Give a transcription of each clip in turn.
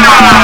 no, no.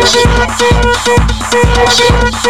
¡Gracias sí, sí,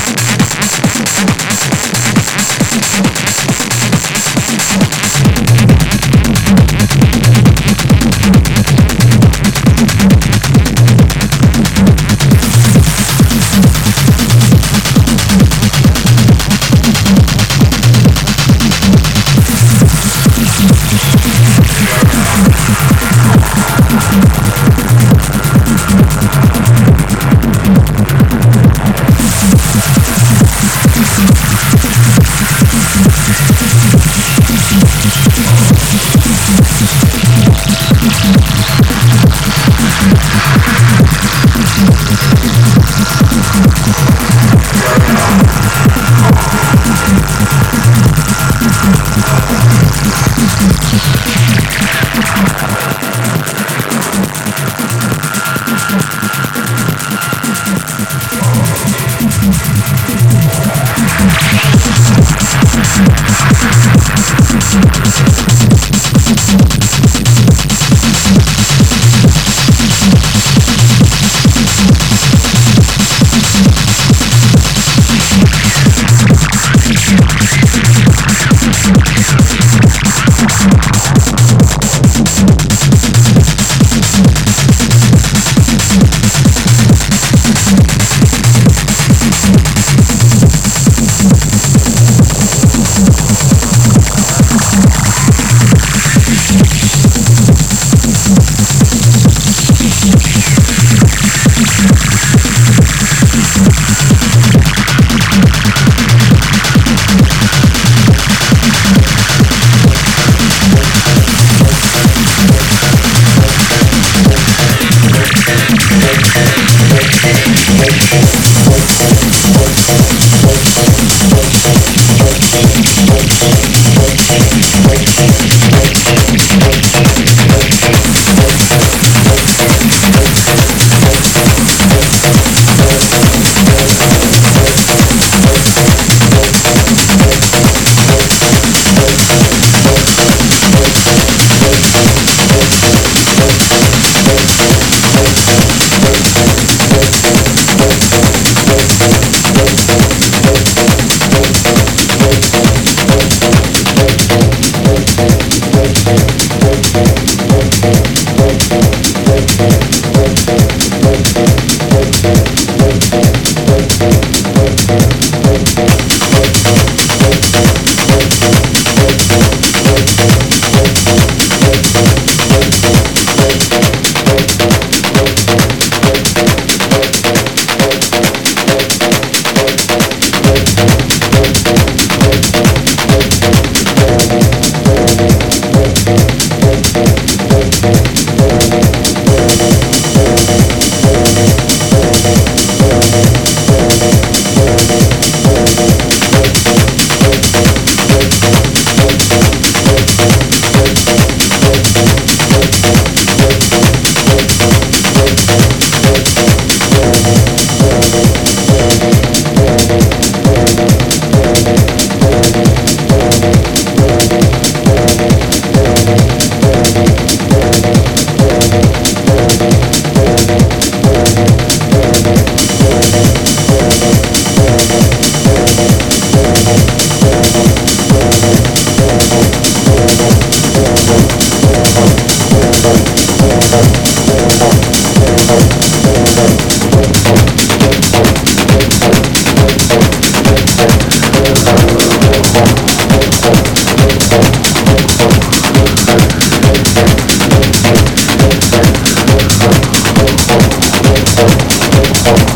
Thank